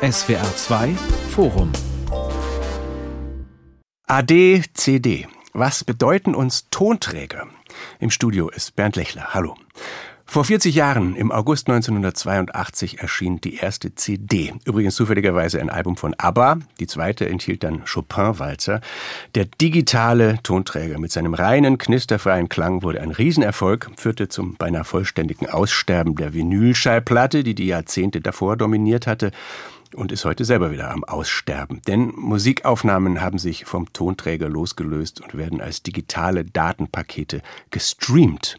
SWR 2 Forum AD, CD. Was bedeuten uns Tonträger? Im Studio ist Bernd Lechler. Hallo. Vor 40 Jahren, im August 1982, erschien die erste CD. Übrigens zufälligerweise ein Album von ABBA. Die zweite enthielt dann Chopin-Walzer. Der digitale Tonträger mit seinem reinen, knisterfreien Klang wurde ein Riesenerfolg, führte zum beinahe vollständigen Aussterben der Vinylschallplatte, die die Jahrzehnte davor dominiert hatte und ist heute selber wieder am Aussterben. Denn Musikaufnahmen haben sich vom Tonträger losgelöst und werden als digitale Datenpakete gestreamt.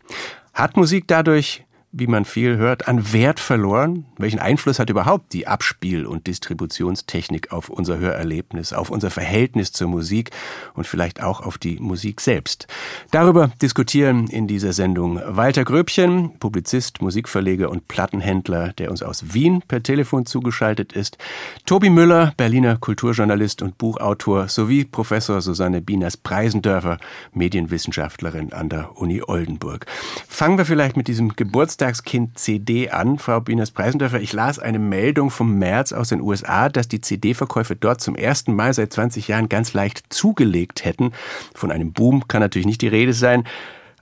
Hat Musik dadurch wie man viel hört, an Wert verloren? Welchen Einfluss hat überhaupt die Abspiel- und Distributionstechnik auf unser Hörerlebnis, auf unser Verhältnis zur Musik und vielleicht auch auf die Musik selbst? Darüber diskutieren in dieser Sendung Walter Gröbchen, Publizist, Musikverleger und Plattenhändler, der uns aus Wien per Telefon zugeschaltet ist, Tobi Müller, Berliner Kulturjournalist und Buchautor, sowie Professor Susanne Bieners-Preisendörfer, Medienwissenschaftlerin an der Uni Oldenburg. Fangen wir vielleicht mit diesem Geburtstag Geburtstagskind CD an, Frau Bieners-Preisendörfer. Ich las eine Meldung vom März aus den USA, dass die CD-Verkäufe dort zum ersten Mal seit 20 Jahren ganz leicht zugelegt hätten. Von einem Boom kann natürlich nicht die Rede sein.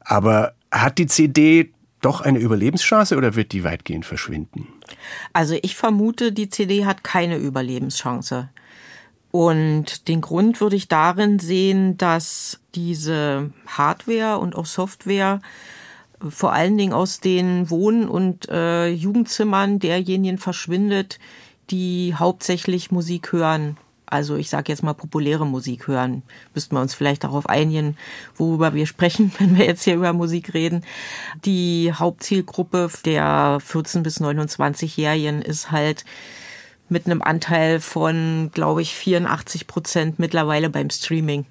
Aber hat die CD doch eine Überlebenschance oder wird die weitgehend verschwinden? Also ich vermute, die CD hat keine Überlebenschance. Und den Grund würde ich darin sehen, dass diese Hardware und auch Software vor allen Dingen aus den Wohn- und äh, Jugendzimmern derjenigen verschwindet, die hauptsächlich Musik hören. Also ich sage jetzt mal populäre Musik hören. Müssten wir uns vielleicht darauf einigen, worüber wir sprechen, wenn wir jetzt hier über Musik reden. Die Hauptzielgruppe der 14 bis 29-Jährigen ist halt mit einem Anteil von, glaube ich, 84 Prozent mittlerweile beim Streaming.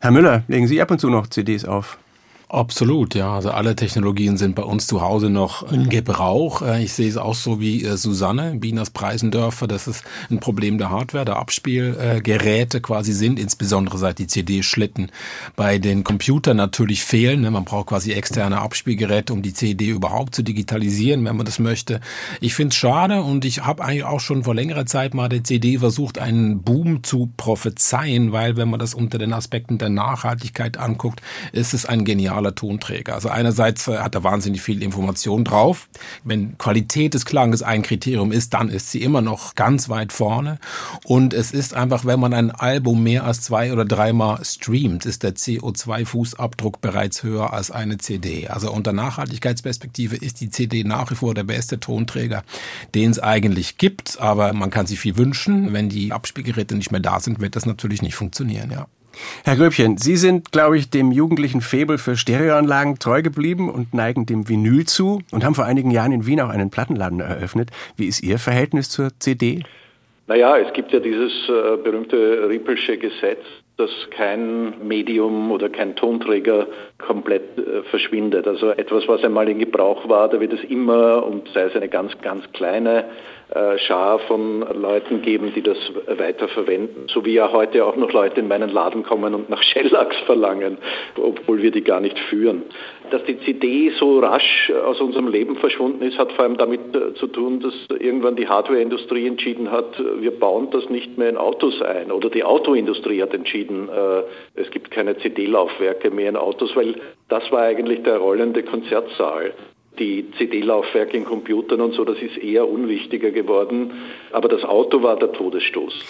Herr Müller, legen Sie ab und zu noch CDs auf? Absolut, ja. Also alle Technologien sind bei uns zu Hause noch in Gebrauch. Äh, ich sehe es auch so wie äh, Susanne, Bieners Preisendörfer. Das ist ein Problem der Hardware, der Abspielgeräte quasi sind, insbesondere seit die CD-Schlitten bei den Computern natürlich fehlen. Ne? Man braucht quasi externe Abspielgeräte, um die CD überhaupt zu digitalisieren, wenn man das möchte. Ich finde es schade und ich habe eigentlich auch schon vor längerer Zeit mal der CD versucht, einen Boom zu prophezeien, weil wenn man das unter den Aspekten der Nachhaltigkeit anguckt, ist es ein genial digitaler Tonträger. Also einerseits äh, hat er wahnsinnig viel Information drauf. Wenn Qualität des Klanges ein Kriterium ist, dann ist sie immer noch ganz weit vorne. Und es ist einfach, wenn man ein Album mehr als zwei oder dreimal streamt, ist der CO2-Fußabdruck bereits höher als eine CD. Also unter Nachhaltigkeitsperspektive ist die CD nach wie vor der beste Tonträger, den es eigentlich gibt. Aber man kann sich viel wünschen. Wenn die Abspielgeräte nicht mehr da sind, wird das natürlich nicht funktionieren, ja. Herr Gröbchen, Sie sind, glaube ich, dem jugendlichen Febel für Stereoanlagen treu geblieben und neigen dem Vinyl zu und haben vor einigen Jahren in Wien auch einen Plattenladen eröffnet. Wie ist Ihr Verhältnis zur CD? Naja, es gibt ja dieses äh, berühmte Rippelsche Gesetz, dass kein Medium oder kein Tonträger komplett äh, verschwindet. Also etwas, was einmal in Gebrauch war, da wird es immer und sei es eine ganz, ganz kleine Schar von Leuten geben, die das weiter verwenden. So wie ja heute auch noch Leute in meinen Laden kommen und nach Shellachs verlangen, obwohl wir die gar nicht führen. Dass die CD so rasch aus unserem Leben verschwunden ist, hat vor allem damit äh, zu tun, dass irgendwann die Hardwareindustrie entschieden hat, wir bauen das nicht mehr in Autos ein. Oder die Autoindustrie hat entschieden, äh, es gibt keine CD-Laufwerke mehr in Autos, weil das war eigentlich der rollende Konzertsaal die CD-Laufwerke in Computern und so, das ist eher unwichtiger geworden. Aber das Auto war der Todesstoß.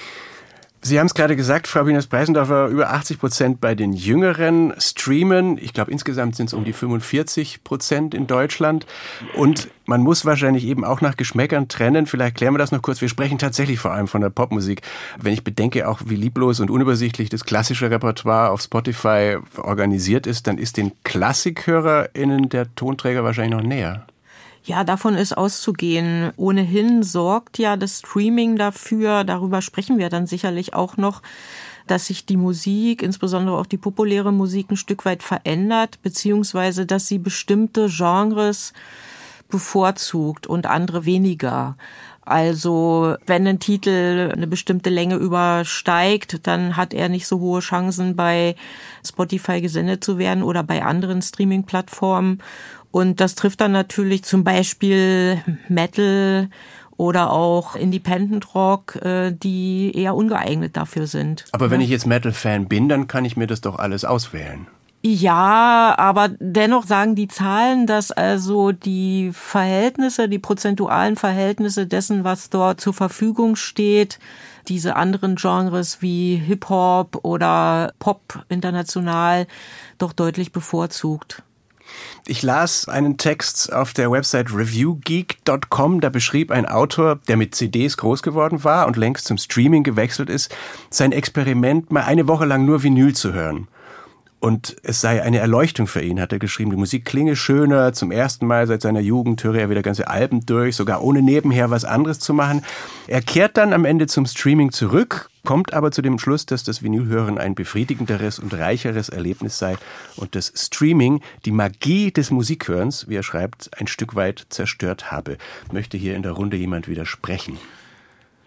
Sie haben es gerade gesagt, Frau Wieners-Preisendorfer, über 80 Prozent bei den Jüngeren streamen. Ich glaube, insgesamt sind es um die 45 Prozent in Deutschland. Und man muss wahrscheinlich eben auch nach Geschmäckern trennen. Vielleicht klären wir das noch kurz. Wir sprechen tatsächlich vor allem von der Popmusik. Wenn ich bedenke auch, wie lieblos und unübersichtlich das klassische Repertoire auf Spotify organisiert ist, dann ist den KlassikhörerInnen der Tonträger wahrscheinlich noch näher. Ja, davon ist auszugehen. Ohnehin sorgt ja das Streaming dafür, darüber sprechen wir dann sicherlich auch noch, dass sich die Musik, insbesondere auch die populäre Musik, ein Stück weit verändert, beziehungsweise dass sie bestimmte Genres bevorzugt und andere weniger. Also wenn ein Titel eine bestimmte Länge übersteigt, dann hat er nicht so hohe Chancen bei Spotify gesendet zu werden oder bei anderen Streaming-Plattformen. Und das trifft dann natürlich zum Beispiel Metal oder auch Independent Rock, äh, die eher ungeeignet dafür sind. Aber wenn ich jetzt Metal-Fan bin, dann kann ich mir das doch alles auswählen. Ja, aber dennoch sagen die Zahlen, dass also die Verhältnisse, die prozentualen Verhältnisse dessen, was dort zur Verfügung steht, diese anderen Genres wie Hip-Hop oder Pop international doch deutlich bevorzugt. Ich las einen Text auf der Website reviewgeek.com, da beschrieb ein Autor, der mit CDs groß geworden war und längst zum Streaming gewechselt ist, sein Experiment, mal eine Woche lang nur Vinyl zu hören. Und es sei eine Erleuchtung für ihn, hat er geschrieben. Die Musik klinge schöner. Zum ersten Mal seit seiner Jugend höre er wieder ganze Alben durch, sogar ohne nebenher was anderes zu machen. Er kehrt dann am Ende zum Streaming zurück, kommt aber zu dem Schluss, dass das Vinylhören ein befriedigenderes und reicheres Erlebnis sei und das Streaming die Magie des Musikhörens, wie er schreibt, ein Stück weit zerstört habe. Möchte hier in der Runde jemand widersprechen?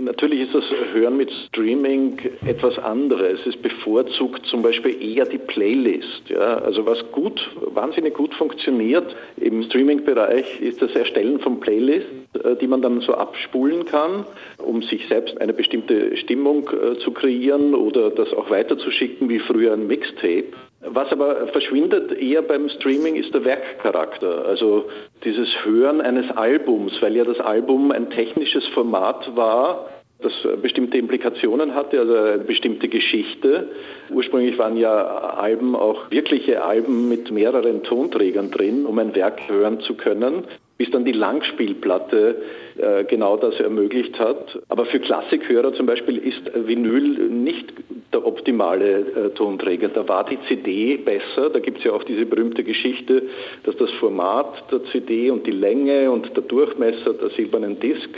Natürlich ist das Hören mit Streaming etwas anderes. Es bevorzugt zum Beispiel eher die Playlist. Ja? Also was gut, wahnsinnig gut funktioniert im Streaming-Bereich ist das Erstellen von Playlists, äh, die man dann so abspulen kann, um sich selbst eine bestimmte Stimmung äh, zu kreieren oder das auch weiterzuschicken wie früher ein Mixtape. Was aber verschwindet eher beim Streaming ist der Werkcharakter, also dieses Hören eines Albums, weil ja das Album ein technisches Format war, das bestimmte Implikationen hatte, also eine bestimmte Geschichte. Ursprünglich waren ja Alben auch wirkliche Alben mit mehreren Tonträgern drin, um ein Werk hören zu können bis dann die Langspielplatte äh, genau das ermöglicht hat. Aber für Klassikhörer zum Beispiel ist Vinyl nicht der optimale äh, Tonträger. Da war die CD besser. Da gibt es ja auch diese berühmte Geschichte, dass das Format der CD und die Länge und der Durchmesser der silbernen Disk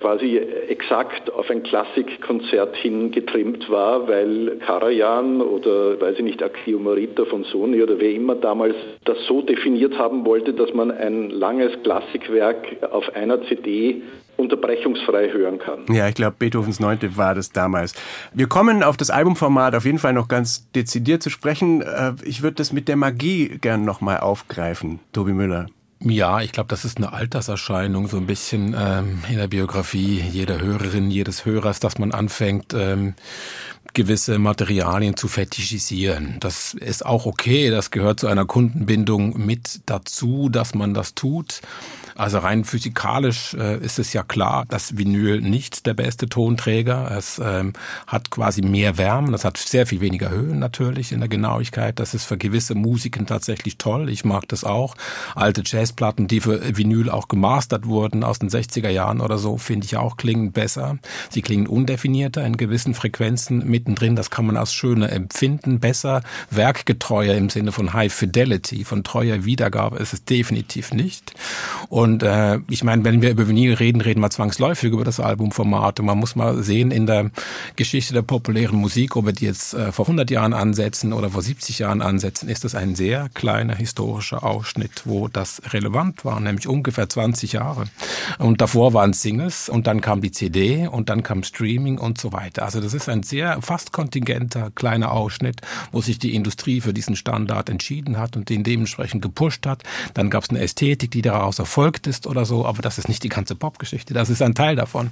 quasi exakt auf ein Klassikkonzert hingetrimmt war, weil Karajan oder weiß ich nicht, Akio Morita von Sony oder wer immer damals das so definiert haben wollte, dass man ein langes Klassikwerk auf einer CD unterbrechungsfrei hören kann. Ja, ich glaube, Beethovens Neunte war das damals. Wir kommen auf das Albumformat auf jeden Fall noch ganz dezidiert zu sprechen. Äh, ich würde das mit der Magie gern nochmal aufgreifen, Tobi Müller. Ja, ich glaube, das ist eine Alterserscheinung, so ein bisschen ähm, in der Biografie jeder Hörerin, jedes Hörers, dass man anfängt, ähm, gewisse Materialien zu fetischisieren. Das ist auch okay, das gehört zu einer Kundenbindung mit dazu, dass man das tut. Also rein physikalisch äh, ist es ja klar, dass Vinyl nicht der beste Tonträger. Es ähm, hat quasi mehr Wärme, das hat sehr viel weniger Höhen natürlich in der Genauigkeit. Das ist für gewisse Musiken tatsächlich toll. Ich mag das auch. Alte Jazzplatten, die für Vinyl auch gemastert wurden aus den 60er Jahren oder so, finde ich auch klingen besser. Sie klingen undefinierter in gewissen Frequenzen mittendrin. Das kann man als schöner empfinden, besser, werkgetreuer im Sinne von High Fidelity, von treuer Wiedergabe ist es definitiv nicht. Und und äh, ich meine, wenn wir über Vinyl reden, reden wir zwangsläufig über das Albumformat. Und man muss mal sehen in der Geschichte der populären Musik, ob wir die jetzt äh, vor 100 Jahren ansetzen oder vor 70 Jahren ansetzen, ist das ein sehr kleiner historischer Ausschnitt, wo das relevant war, nämlich ungefähr 20 Jahre. Und davor waren Singles und dann kam die CD und dann kam Streaming und so weiter. Also das ist ein sehr fast kontingenter kleiner Ausschnitt, wo sich die Industrie für diesen Standard entschieden hat und den dementsprechend gepusht hat. Dann gab es eine Ästhetik, die daraus erfolgt verrückt ist oder so, aber das ist nicht die ganze Popgeschichte, das ist ein Teil davon.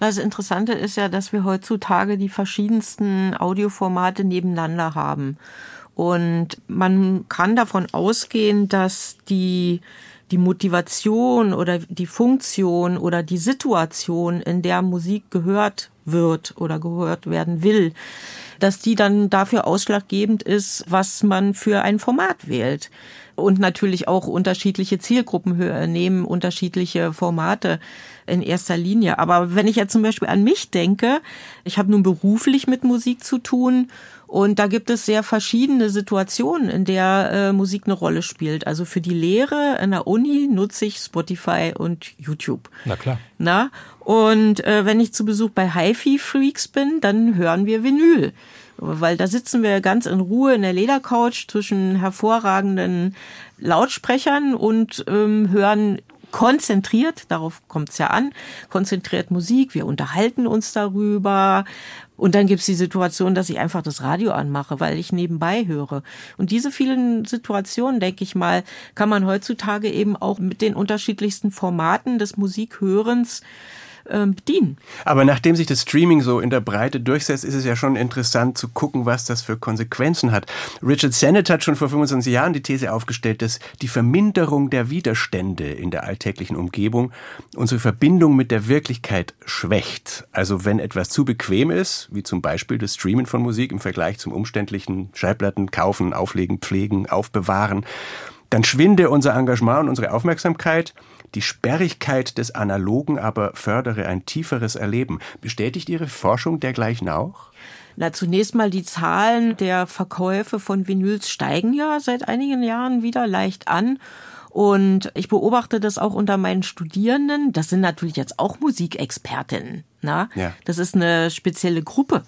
Das Interessante ist ja, dass wir heutzutage die verschiedensten Audioformate nebeneinander haben. Und man kann davon ausgehen, dass die, die Motivation oder die Funktion oder die Situation, in der Musik gehört wird oder gehört werden will, dass die dann dafür ausschlaggebend ist, was man für ein Format wählt und natürlich auch unterschiedliche Zielgruppen nehmen, unterschiedliche Formate in erster Linie. Aber wenn ich jetzt zum Beispiel an mich denke, ich habe nun beruflich mit Musik zu tun und da gibt es sehr verschiedene Situationen, in der äh, Musik eine Rolle spielt. Also für die Lehre in der Uni nutze ich Spotify und YouTube. Na klar. Na? Und äh, wenn ich zu Besuch bei HiFi-Freaks bin, dann hören wir Vinyl weil da sitzen wir ganz in Ruhe in der Ledercouch zwischen hervorragenden Lautsprechern und ähm, hören konzentriert, darauf kommt es ja an, konzentriert Musik, wir unterhalten uns darüber. Und dann gibt's die Situation, dass ich einfach das Radio anmache, weil ich nebenbei höre. Und diese vielen Situationen, denke ich mal, kann man heutzutage eben auch mit den unterschiedlichsten Formaten des Musikhörens bedienen. Aber nachdem sich das Streaming so in der Breite durchsetzt, ist es ja schon interessant zu gucken, was das für Konsequenzen hat. Richard Sennett hat schon vor 25 Jahren die These aufgestellt, dass die Verminderung der Widerstände in der alltäglichen Umgebung unsere Verbindung mit der Wirklichkeit schwächt. Also wenn etwas zu bequem ist, wie zum Beispiel das Streamen von Musik im Vergleich zum umständlichen Schallplatten kaufen, auflegen, pflegen, aufbewahren, dann schwinde unser Engagement und unsere Aufmerksamkeit. Die Sperrigkeit des Analogen aber fördere ein tieferes Erleben. Bestätigt Ihre Forschung dergleichen auch? Na, zunächst mal die Zahlen der Verkäufe von Vinyls steigen ja seit einigen Jahren wieder leicht an. Und ich beobachte das auch unter meinen Studierenden. Das sind natürlich jetzt auch Musikexpertinnen. Na? Ja. Das ist eine spezielle Gruppe.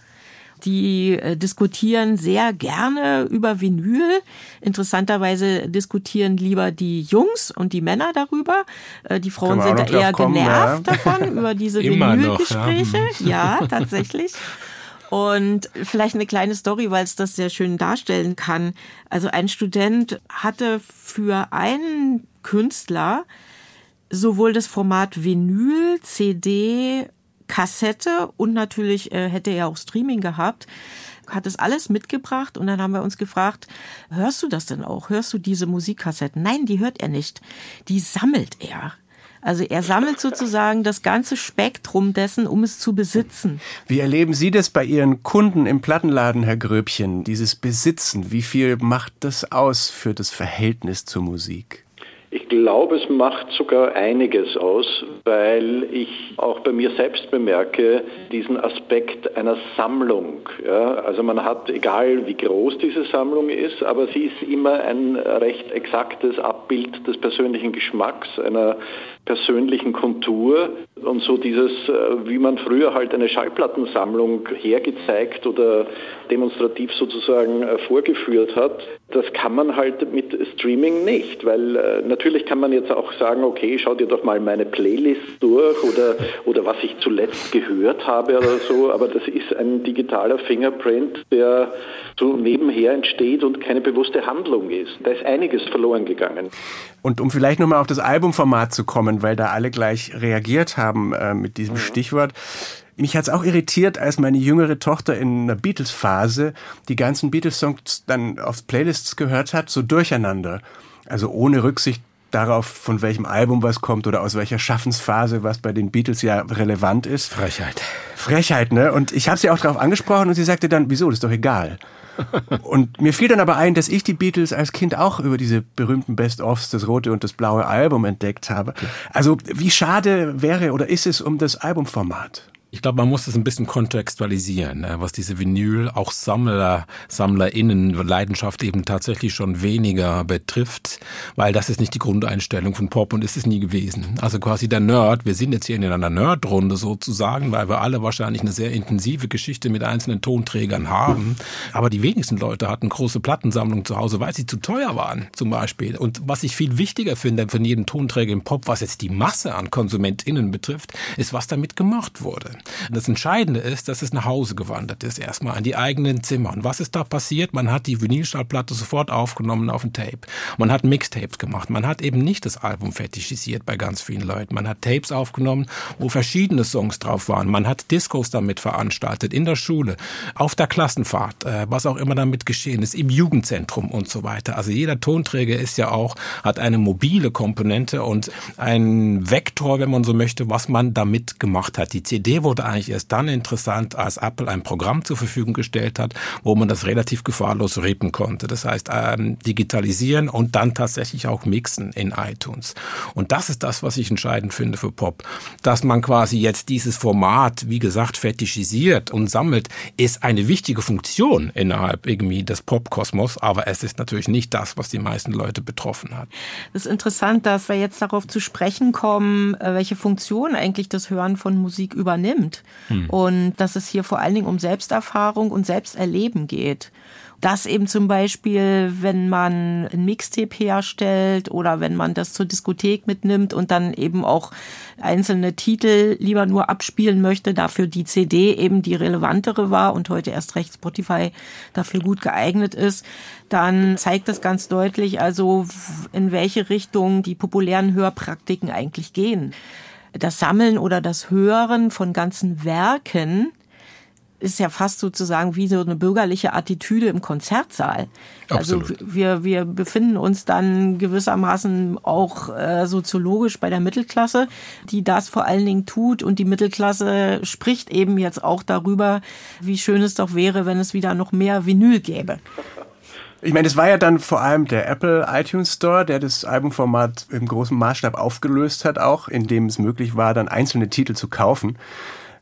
Die äh, diskutieren sehr gerne über Vinyl. Interessanterweise diskutieren lieber die Jungs und die Männer darüber. Äh, die Frauen sind da eher kommen, genervt ja. davon, über diese Vinylgespräche. Ja. ja, tatsächlich. Und vielleicht eine kleine Story, weil es das sehr schön darstellen kann. Also ein Student hatte für einen Künstler sowohl das Format Vinyl, CD, Kassette und natürlich äh, hätte er auch Streaming gehabt hat es alles mitgebracht und dann haben wir uns gefragt, hörst du das denn auch? Hörst du diese Musikkassetten? Nein, die hört er nicht. Die sammelt er. Also er sammelt sozusagen das ganze Spektrum dessen, um es zu besitzen. Wie erleben Sie das bei Ihren Kunden im Plattenladen, Herr Gröbchen, dieses Besitzen? Wie viel macht das aus für das Verhältnis zur Musik? Ich glaube, es macht sogar einiges aus, weil ich auch bei mir selbst bemerke, diesen Aspekt einer Sammlung. Ja, also man hat, egal wie groß diese Sammlung ist, aber sie ist immer ein recht exaktes Abbild des persönlichen Geschmacks, einer persönlichen Kontur und so dieses, äh, wie man früher halt eine Schallplattensammlung hergezeigt oder demonstrativ sozusagen äh, vorgeführt hat, das kann man halt mit Streaming nicht, weil äh, natürlich kann man jetzt auch sagen, okay, schau dir doch mal meine Playlist durch oder, oder was ich zuletzt gehört habe oder so, aber das ist ein digitaler Fingerprint, der so nebenher entsteht und keine bewusste Handlung ist. Da ist einiges verloren gegangen. Und um vielleicht nochmal auf das Albumformat zu kommen, weil da alle gleich reagiert haben äh, mit diesem mhm. Stichwort. Mich hat's auch irritiert, als meine jüngere Tochter in einer Beatles-Phase die ganzen Beatles-Songs dann auf Playlists gehört hat, so durcheinander. Also ohne Rücksicht darauf, von welchem Album was kommt oder aus welcher Schaffensphase, was bei den Beatles ja relevant ist. Frechheit. Frechheit, ne? Und ich habe sie auch darauf angesprochen und sie sagte dann, wieso, das ist doch egal. und mir fiel dann aber ein, dass ich die Beatles als Kind auch über diese berühmten Best-ofs, das rote und das blaue Album entdeckt habe. Also wie schade wäre oder ist es um das Albumformat? Ich glaube, man muss das ein bisschen kontextualisieren, ne, was diese Vinyl, auch Sammler, SammlerInnen Leidenschaft eben tatsächlich schon weniger betrifft, weil das ist nicht die Grundeinstellung von Pop und ist es nie gewesen. Also quasi der Nerd, wir sind jetzt hier in einer Nerdrunde sozusagen, weil wir alle wahrscheinlich eine sehr intensive Geschichte mit einzelnen Tonträgern haben. Aber die wenigsten Leute hatten große Plattensammlungen zu Hause, weil sie zu teuer waren, zum Beispiel. Und was ich viel wichtiger finde von jedem Tonträger im Pop, was jetzt die Masse an KonsumentInnen betrifft, ist, was damit gemacht wurde. Das Entscheidende ist, dass es nach Hause gewandert ist, erstmal an die eigenen Zimmer. Und was ist da passiert? Man hat die Vinylschallplatte sofort aufgenommen auf ein Tape. Man hat Mixtapes gemacht. Man hat eben nicht das Album fetischisiert bei ganz vielen Leuten. Man hat Tapes aufgenommen, wo verschiedene Songs drauf waren. Man hat Discos damit veranstaltet, in der Schule, auf der Klassenfahrt, äh, was auch immer damit geschehen ist, im Jugendzentrum und so weiter. Also jeder Tonträger ist ja auch, hat eine mobile Komponente und ein Vektor, wenn man so möchte, was man damit gemacht hat. Die CD wurde eigentlich erst dann interessant, als Apple ein Programm zur Verfügung gestellt hat, wo man das relativ gefahrlos repen konnte. Das heißt, ähm, digitalisieren und dann tatsächlich auch mixen in iTunes. Und das ist das, was ich entscheidend finde für Pop. Dass man quasi jetzt dieses Format, wie gesagt, fetischisiert und sammelt, ist eine wichtige Funktion innerhalb irgendwie des Popkosmos, aber es ist natürlich nicht das, was die meisten Leute betroffen hat. Es ist interessant, dass wir jetzt darauf zu sprechen kommen, äh, welche Funktion eigentlich das Hören von Musik übernimmt nimmt. Hm. Und dass es hier vor allen Dingen um Selbsterfahrung und Selbsterleben geht. Dass eben zum Beispiel, wenn man ein Mixtape herstellt oder wenn man das zur Diskothek mitnimmt und dann eben auch einzelne Titel lieber nur abspielen möchte, dafür die CD eben die relevantere war und heute erst recht Spotify dafür gut geeignet ist, dann zeigt das ganz deutlich also, in welche Richtung die populären Hörpraktiken eigentlich gehen. Das Sammeln oder das Hören von ganzen Werken ist ja fast sozusagen wie so eine bürgerliche Attitüde im Konzertsaal. Also Absolut. Also wir, wir befinden uns dann gewissermaßen auch äh, soziologisch bei der Mittelklasse, die das vor allen Dingen tut. Und die Mittelklasse spricht eben jetzt auch darüber, wie schön es doch wäre, wenn es wieder noch mehr Vinyl gäbe. Ich meine, es war ja dann vor allem der Apple iTunes Store, der das Albumformat im großen Maßstab aufgelöst hat, auch indem es möglich war, dann einzelne Titel zu kaufen.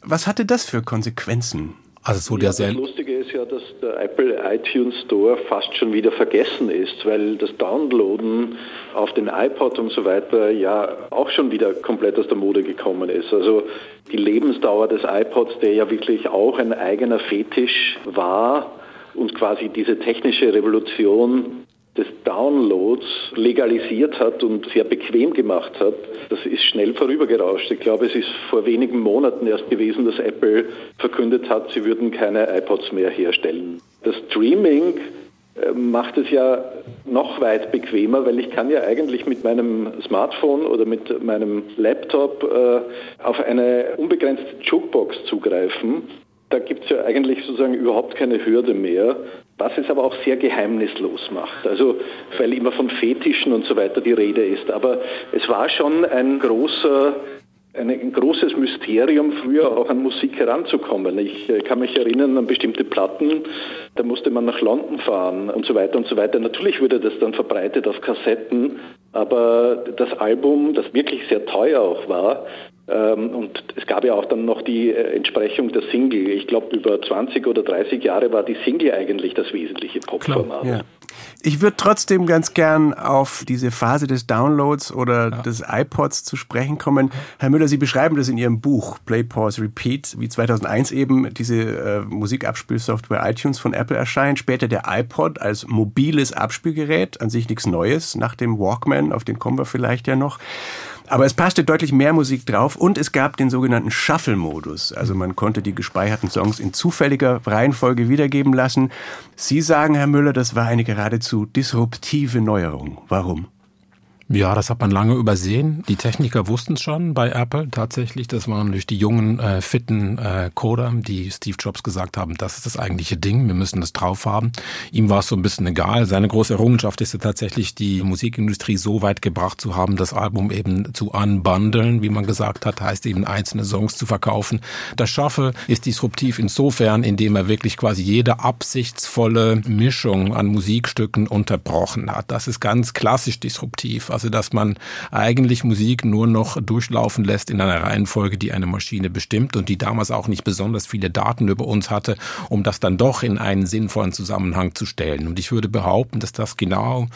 Was hatte das für Konsequenzen? Also es wurde ja, ja sehr. Das Lustige ist ja, dass der Apple iTunes Store fast schon wieder vergessen ist, weil das Downloaden auf den iPod und so weiter ja auch schon wieder komplett aus der Mode gekommen ist. Also die Lebensdauer des iPods, der ja wirklich auch ein eigener Fetisch war und quasi diese technische Revolution des Downloads legalisiert hat und sehr bequem gemacht hat, das ist schnell vorübergerauscht. Ich glaube, es ist vor wenigen Monaten erst gewesen, dass Apple verkündet hat, sie würden keine iPods mehr herstellen. Das Streaming äh, macht es ja noch weit bequemer, weil ich kann ja eigentlich mit meinem Smartphone oder mit meinem Laptop äh, auf eine unbegrenzte Jukebox zugreifen da gibt es ja eigentlich sozusagen überhaupt keine Hürde mehr, was es aber auch sehr geheimnislos macht. Also weil immer von Fetischen und so weiter die Rede ist. Aber es war schon ein großer ein großes Mysterium, früher auch an Musik heranzukommen. Ich äh, kann mich erinnern an bestimmte Platten, da musste man nach London fahren und so weiter und so weiter. Natürlich wurde das dann verbreitet auf Kassetten, aber das Album, das wirklich sehr teuer auch war, und es gab ja auch dann noch die äh, Entsprechung der Single. Ich glaube, über 20 oder 30 Jahre war die Single eigentlich das wesentliche Popformat. Ja. Ich würde trotzdem ganz gern auf diese Phase des Downloads oder ja. des iPods zu sprechen kommen. Herr Müller, Sie beschreiben das in Ihrem Buch Play, Pause, Repeat, wie 2001 eben diese äh, Musikabspielsoftware iTunes von Apple erscheint. Später der iPod als mobiles Abspielgerät, an sich nichts Neues, nach dem Walkman, auf den kommen wir vielleicht ja noch. Aber es passte deutlich mehr Musik drauf und es gab den sogenannten Shuffle-Modus. Also man konnte die gespeicherten Songs in zufälliger Reihenfolge wiedergeben lassen. Sie sagen, Herr Müller, das war eine geradezu disruptive Neuerung. Warum? Ja, das hat man lange übersehen. Die Techniker wussten es schon bei Apple tatsächlich. Das waren durch die jungen, äh, fitten äh, Coder, die Steve Jobs gesagt haben, das ist das eigentliche Ding, wir müssen das drauf haben. Ihm war es so ein bisschen egal. Seine große Errungenschaft ist ja tatsächlich, die Musikindustrie so weit gebracht zu haben, das Album eben zu unbundeln, wie man gesagt hat, heißt eben einzelne Songs zu verkaufen. Das Shuffle ist disruptiv insofern, indem er wirklich quasi jede absichtsvolle Mischung an Musikstücken unterbrochen hat. Das ist ganz klassisch disruptiv also dass man eigentlich Musik nur noch durchlaufen lässt in einer Reihenfolge, die eine Maschine bestimmt und die damals auch nicht besonders viele Daten über uns hatte, um das dann doch in einen sinnvollen Zusammenhang zu stellen. Und ich würde behaupten, dass das genau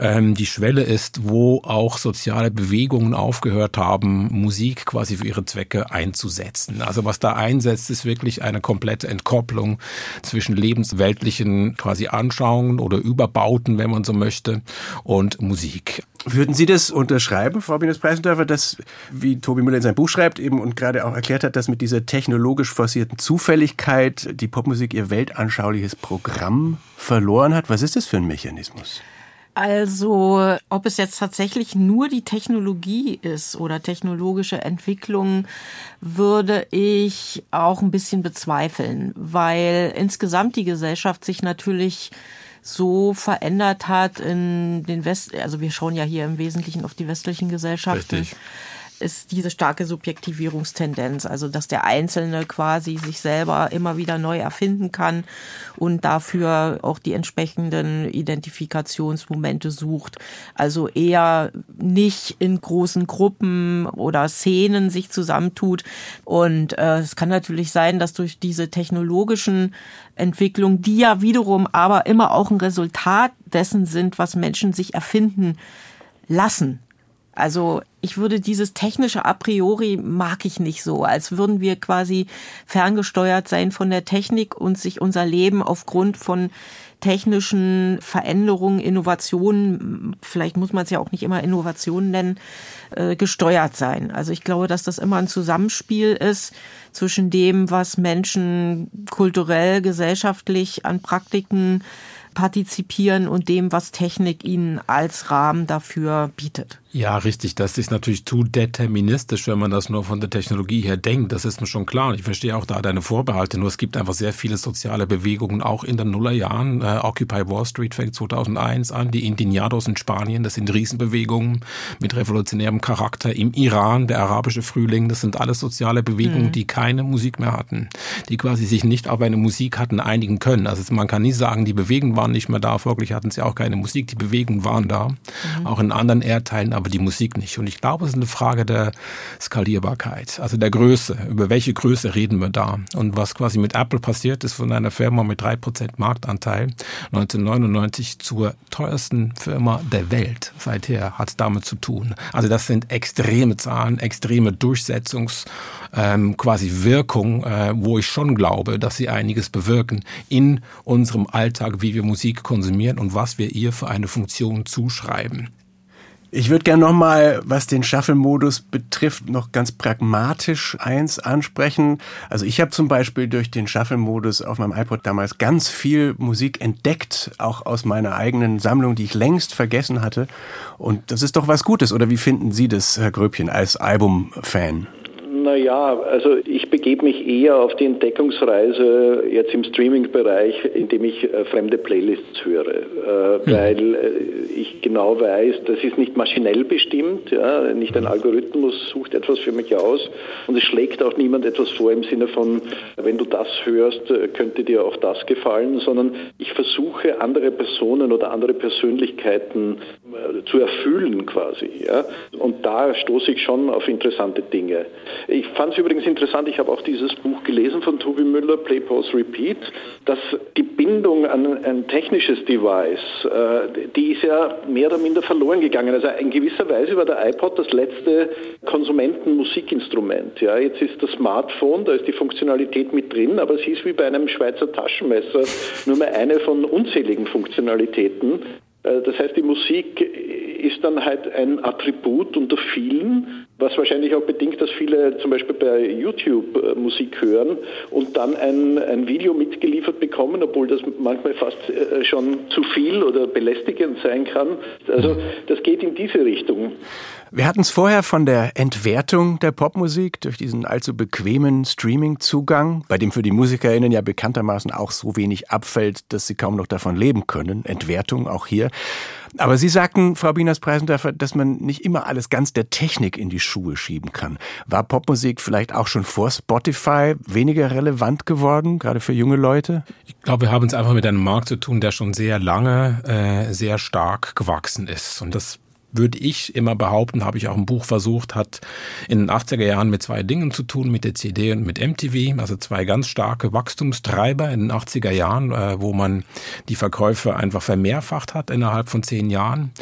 ähm, die Schwelle ist, wo auch soziale Bewegungen aufgehört haben, Musik quasi für ihre Zwecke einzusetzen. Also was da einsetzt, ist wirklich eine komplette Entkopplung zwischen lebensweltlichen quasi Anschauungen oder Überbauten, wenn man so möchte, und Musik. Würden Sie das unterschreiben, Frau Binus-Preisendörfer, dass, wie Tobi Müller in seinem Buch schreibt eben und gerade auch erklärt hat, dass mit dieser technologisch forcierten Zufälligkeit die Popmusik ihr weltanschauliches Programm verloren hat? Was ist das für ein Mechanismus? Also, ob es jetzt tatsächlich nur die Technologie ist oder technologische Entwicklung, würde ich auch ein bisschen bezweifeln, weil insgesamt die Gesellschaft sich natürlich so verändert hat in den West, also wir schauen ja hier im Wesentlichen auf die westlichen Gesellschaften. Richtig ist diese starke Subjektivierungstendenz, also dass der Einzelne quasi sich selber immer wieder neu erfinden kann und dafür auch die entsprechenden Identifikationsmomente sucht. Also eher nicht in großen Gruppen oder Szenen sich zusammentut. Und äh, es kann natürlich sein, dass durch diese technologischen Entwicklungen, die ja wiederum aber immer auch ein Resultat dessen sind, was Menschen sich erfinden lassen. Also ich würde dieses technische a priori mag ich nicht so, als würden wir quasi ferngesteuert sein von der Technik und sich unser Leben aufgrund von technischen Veränderungen, Innovationen, vielleicht muss man es ja auch nicht immer Innovationen nennen, äh, gesteuert sein. Also ich glaube, dass das immer ein Zusammenspiel ist zwischen dem, was Menschen kulturell, gesellschaftlich an Praktiken partizipieren und dem, was Technik ihnen als Rahmen dafür bietet. Ja, richtig. Das ist natürlich zu deterministisch, wenn man das nur von der Technologie her denkt. Das ist mir schon klar. Und ich verstehe auch da deine Vorbehalte. Nur es gibt einfach sehr viele soziale Bewegungen, auch in den Nullerjahren. Äh, Occupy Wall Street fängt 2001 an. Die Indignados in Spanien, das sind Riesenbewegungen mit revolutionärem Charakter. Im Iran, der arabische Frühling, das sind alles soziale Bewegungen, mhm. die keine Musik mehr hatten. Die quasi sich nicht auf eine Musik hatten einigen können. Also man kann nie sagen, die Bewegungen waren nicht mehr da. Folglich hatten sie auch keine Musik. Die Bewegungen waren da. Mhm. Auch in anderen Erdteilen aber die Musik nicht. Und ich glaube, es ist eine Frage der Skalierbarkeit, also der Größe. Über welche Größe reden wir da? Und was quasi mit Apple passiert ist, von einer Firma mit drei Prozent Marktanteil 1999 zur teuersten Firma der Welt seither hat damit zu tun. Also das sind extreme Zahlen, extreme Durchsetzungs ähm, quasi Wirkung, äh, wo ich schon glaube, dass sie einiges bewirken in unserem Alltag, wie wir Musik konsumieren und was wir ihr für eine Funktion zuschreiben. Ich würde gerne nochmal, was den Shuffle-Modus betrifft, noch ganz pragmatisch eins ansprechen. Also ich habe zum Beispiel durch den Shuffle-Modus auf meinem iPod damals ganz viel Musik entdeckt, auch aus meiner eigenen Sammlung, die ich längst vergessen hatte. Und das ist doch was Gutes. Oder wie finden Sie das, Herr Gröbchen, als Album-Fan? Naja, also ich begebe mich eher auf die Entdeckungsreise jetzt im Streaming-Bereich, indem ich äh, fremde Playlists höre, äh, hm. weil äh, ich genau weiß, das ist nicht maschinell bestimmt, ja, nicht ein Algorithmus sucht etwas für mich aus und es schlägt auch niemand etwas vor im Sinne von, wenn du das hörst, äh, könnte dir auch das gefallen, sondern ich versuche andere Personen oder andere Persönlichkeiten äh, zu erfüllen quasi. Ja, und da stoße ich schon auf interessante Dinge. Ich fand es übrigens interessant, ich habe auch dieses Buch gelesen von Tobi Müller, Play, Pause, Repeat, dass die Bindung an ein technisches Device, äh, die ist ja mehr oder minder verloren gegangen. Also in gewisser Weise war der iPod das letzte Konsumentenmusikinstrument. Ja, jetzt ist das Smartphone, da ist die Funktionalität mit drin, aber es ist wie bei einem Schweizer Taschenmesser nur mehr eine von unzähligen Funktionalitäten. Äh, das heißt, die Musik ist dann halt ein Attribut unter vielen, was wahrscheinlich auch bedingt, dass viele zum Beispiel bei YouTube äh, Musik hören und dann ein, ein Video mitgeliefert bekommen, obwohl das manchmal fast äh, schon zu viel oder belästigend sein kann. Also das geht in diese Richtung. Wir hatten es vorher von der Entwertung der Popmusik durch diesen allzu bequemen Streaming-Zugang, bei dem für die MusikerInnen ja bekanntermaßen auch so wenig abfällt, dass sie kaum noch davon leben können. Entwertung auch hier. Aber Sie sagten, Frau Bieners-Preisendorfer, dass man nicht immer alles ganz der Technik in die Schuhe schieben kann. War Popmusik vielleicht auch schon vor Spotify weniger relevant geworden, gerade für junge Leute? Ich glaube, wir haben es einfach mit einem Markt zu tun, der schon sehr lange äh, sehr stark gewachsen ist. Und das würde ich immer behaupten, habe ich auch im Buch versucht, hat in den 80er Jahren mit zwei Dingen zu tun, mit der CD und mit MTV, also zwei ganz starke Wachstumstreiber in den 80er Jahren, äh, wo man die Verkäufe einfach vermehrfacht hat innerhalb von zehn Jahren.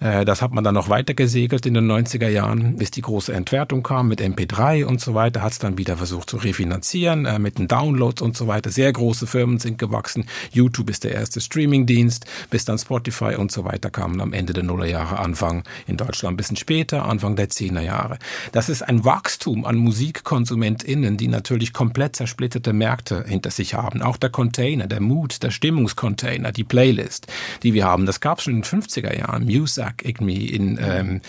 Äh, das hat man dann noch weiter gesegelt in den 90er Jahren, bis die große Entwertung kam mit MP3 und so weiter, hat es dann wieder versucht zu refinanzieren äh, mit den Downloads und so weiter. Sehr große Firmen sind gewachsen. YouTube ist der erste Streamingdienst, bis dann Spotify und so weiter kamen am Ende der Nullerjahre Anfang Anfang in Deutschland ein bisschen später, Anfang der 10er Jahre. Das ist ein Wachstum an MusikkonsumentInnen, die natürlich komplett zersplitterte Märkte hinter sich haben. Auch der Container, der Mood, der Stimmungscontainer, die Playlist, die wir haben, das gab es schon in den 50er Jahren. Musac irgendwie in ähm,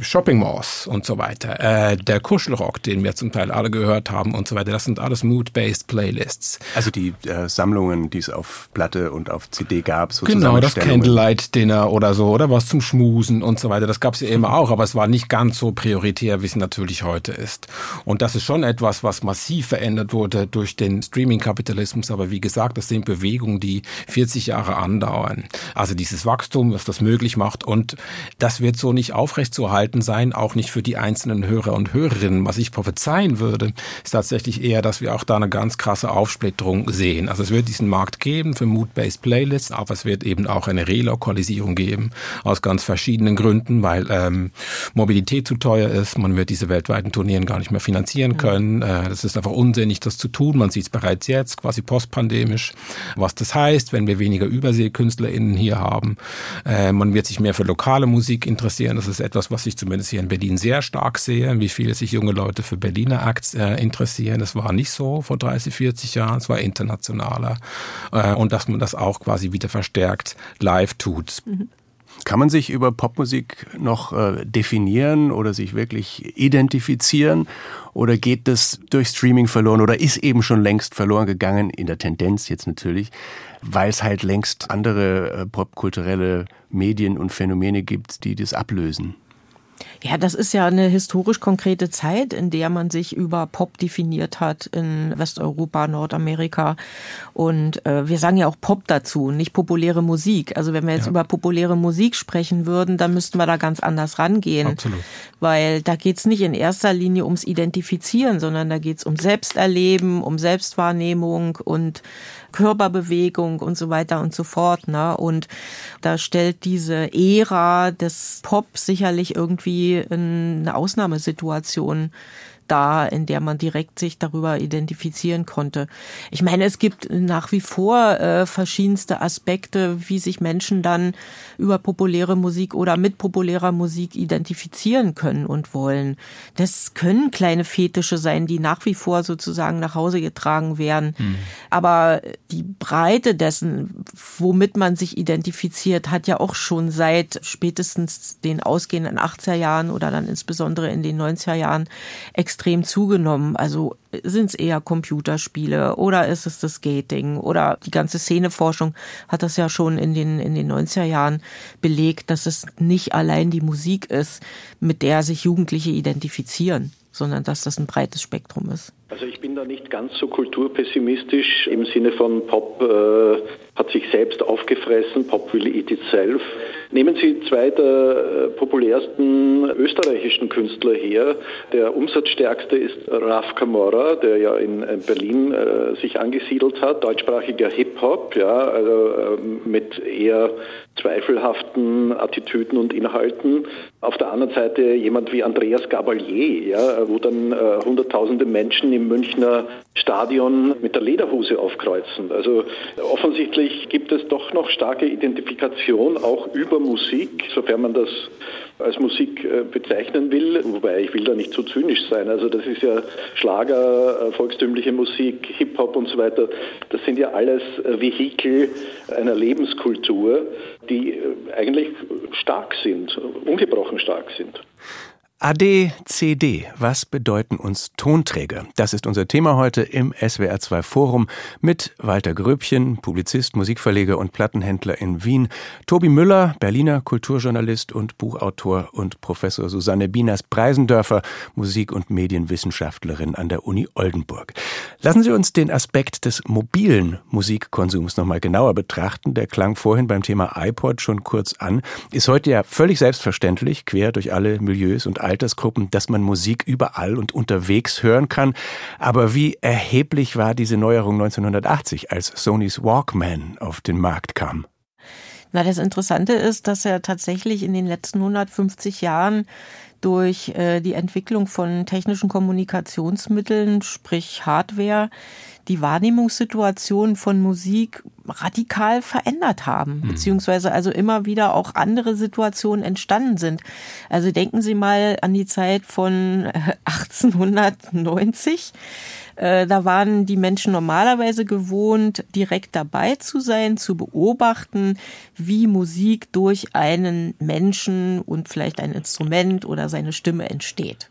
Shopping Malls und so weiter. Äh, der Kuschelrock, den wir zum Teil alle gehört haben und so weiter, das sind alles Mood-based Playlists. Also die äh, Sammlungen, die es auf Platte und auf CD gab, sozusagen. Genau, das Candlelight Dinner oder so, oder was zum Schmusen und so so weiter. Das gab es ja immer auch, aber es war nicht ganz so prioritär, wie es natürlich heute ist. Und das ist schon etwas, was massiv verändert wurde durch den Streaming-Kapitalismus. Aber wie gesagt, das sind Bewegungen, die 40 Jahre andauern. Also dieses Wachstum, was das möglich macht. Und das wird so nicht aufrechtzuerhalten sein, auch nicht für die einzelnen Hörer und Hörerinnen. Was ich prophezeien würde, ist tatsächlich eher, dass wir auch da eine ganz krasse Aufsplitterung sehen. Also es wird diesen Markt geben für Mood-Based Playlists, aber es wird eben auch eine Relokalisierung geben aus ganz verschiedenen Gründen. Gründen, weil ähm, Mobilität zu teuer ist. Man wird diese weltweiten Turnieren gar nicht mehr finanzieren können. Äh, das ist einfach unsinnig, das zu tun. Man sieht es bereits jetzt, quasi postpandemisch, was das heißt, wenn wir weniger UberseekünstlerInnen hier haben. Äh, man wird sich mehr für lokale Musik interessieren. Das ist etwas, was ich zumindest hier in Berlin sehr stark sehe, wie viele sich junge Leute für Berliner Acts äh, interessieren. Das war nicht so vor 30, 40 Jahren. Es war internationaler. Äh, und dass man das auch quasi wieder verstärkt live tut. Mhm. Kann man sich über Popmusik noch äh, definieren oder sich wirklich identifizieren? Oder geht das durch Streaming verloren oder ist eben schon längst verloren gegangen, in der Tendenz jetzt natürlich, weil es halt längst andere äh, popkulturelle Medien und Phänomene gibt, die das ablösen? Ja, das ist ja eine historisch konkrete Zeit, in der man sich über Pop definiert hat in Westeuropa, Nordamerika. Und äh, wir sagen ja auch Pop dazu, nicht populäre Musik. Also wenn wir jetzt ja. über populäre Musik sprechen würden, dann müssten wir da ganz anders rangehen. Absolut. Weil da geht's nicht in erster Linie ums Identifizieren, sondern da geht's um Selbsterleben, um Selbstwahrnehmung und Körperbewegung und so weiter und so fort. Ne? Und da stellt diese Ära des Pop sicherlich irgendwie eine Ausnahmesituation da, in der man direkt sich darüber identifizieren konnte. Ich meine, es gibt nach wie vor äh, verschiedenste Aspekte, wie sich Menschen dann über populäre Musik oder mit populärer Musik identifizieren können und wollen. Das können kleine Fetische sein, die nach wie vor sozusagen nach Hause getragen werden. Mhm. Aber die Breite dessen, womit man sich identifiziert, hat ja auch schon seit spätestens den ausgehenden 80er Jahren oder dann insbesondere in den 90er Jahren extrem zugenommen. Also sind es eher Computerspiele oder ist es das Skating oder die ganze Szeneforschung hat das ja schon in den, in den 90er Jahren belegt, dass es nicht allein die Musik ist, mit der sich Jugendliche identifizieren, sondern dass das ein breites Spektrum ist. Also ich bin da nicht ganz so kulturpessimistisch im Sinne von Pop äh, hat sich selbst aufgefressen, Pop will eat itself. Nehmen Sie zwei der äh, populärsten österreichischen Künstler her. Der umsatzstärkste ist Raf Camora, der ja in Berlin äh, sich angesiedelt hat, deutschsprachiger Hip-Hop, ja, also äh, mit eher zweifelhaften Attitüden und Inhalten. Auf der anderen Seite jemand wie Andreas Gabalier, ja, wo dann äh, hunderttausende Menschen im Münchner Stadion mit der Lederhose aufkreuzen. Also offensichtlich gibt es doch noch starke Identifikation auch über Musik, sofern man das als Musik äh, bezeichnen will, wobei ich will da nicht zu zynisch sein. Also das ist ja Schlager, äh, volkstümliche Musik, Hip-Hop und so weiter. Das sind ja alles äh, Vehikel einer Lebenskultur, die eigentlich stark sind, ungebrochen stark sind. ADCD, was bedeuten uns Tonträger? Das ist unser Thema heute im SWR2 Forum mit Walter Gröbchen, Publizist, Musikverleger und Plattenhändler in Wien, Tobi Müller, Berliner Kulturjournalist und Buchautor und Professor Susanne Bieners-Preisendörfer, Musik- und Medienwissenschaftlerin an der Uni Oldenburg. Lassen Sie uns den Aspekt des mobilen Musikkonsums nochmal genauer betrachten. Der klang vorhin beim Thema iPod schon kurz an. Ist heute ja völlig selbstverständlich, quer durch alle Milieus und Altersgruppen, dass man Musik überall und unterwegs hören kann. Aber wie erheblich war diese Neuerung 1980, als Sonys Walkman auf den Markt kam? Na, das Interessante ist, dass er tatsächlich in den letzten 150 Jahren durch äh, die Entwicklung von technischen Kommunikationsmitteln, sprich Hardware, die Wahrnehmungssituation von Musik radikal verändert haben, mhm. beziehungsweise also immer wieder auch andere Situationen entstanden sind. Also denken Sie mal an die Zeit von 1890. Äh, äh, da waren die Menschen normalerweise gewohnt, direkt dabei zu sein, zu beobachten, wie Musik durch einen Menschen und vielleicht ein Instrument oder seine Stimme entsteht.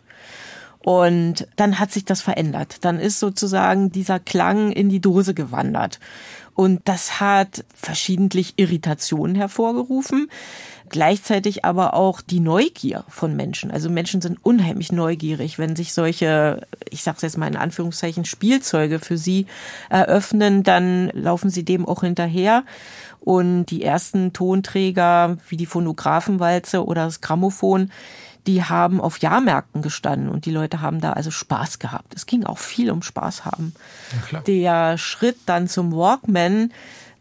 Und dann hat sich das verändert. Dann ist sozusagen dieser Klang in die Dose gewandert. Und das hat verschiedentlich Irritationen hervorgerufen, gleichzeitig aber auch die Neugier von Menschen. Also Menschen sind unheimlich neugierig, wenn sich solche, ich sage jetzt mal in Anführungszeichen, Spielzeuge für sie eröffnen, dann laufen sie dem auch hinterher. Und die ersten Tonträger wie die Phonographenwalze oder das Grammophon, die haben auf Jahrmärkten gestanden und die Leute haben da also Spaß gehabt. Es ging auch viel um Spaß haben. Der Schritt dann zum Walkman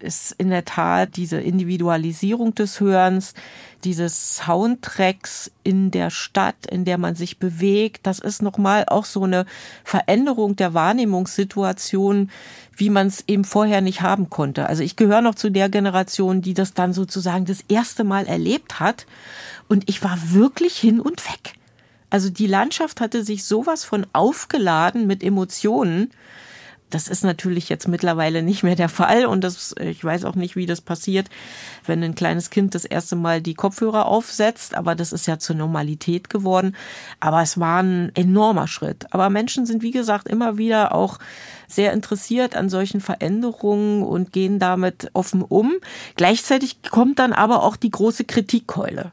ist in der Tat diese Individualisierung des Hörens, dieses Soundtracks in der Stadt, in der man sich bewegt. Das ist nochmal auch so eine Veränderung der Wahrnehmungssituation, wie man es eben vorher nicht haben konnte. Also ich gehöre noch zu der Generation, die das dann sozusagen das erste Mal erlebt hat und ich war wirklich hin und weg. Also die Landschaft hatte sich sowas von aufgeladen mit Emotionen. Das ist natürlich jetzt mittlerweile nicht mehr der Fall und das, ich weiß auch nicht, wie das passiert, wenn ein kleines Kind das erste Mal die Kopfhörer aufsetzt, aber das ist ja zur Normalität geworden. Aber es war ein enormer Schritt. Aber Menschen sind, wie gesagt, immer wieder auch sehr interessiert an solchen Veränderungen und gehen damit offen um. Gleichzeitig kommt dann aber auch die große Kritikkeule.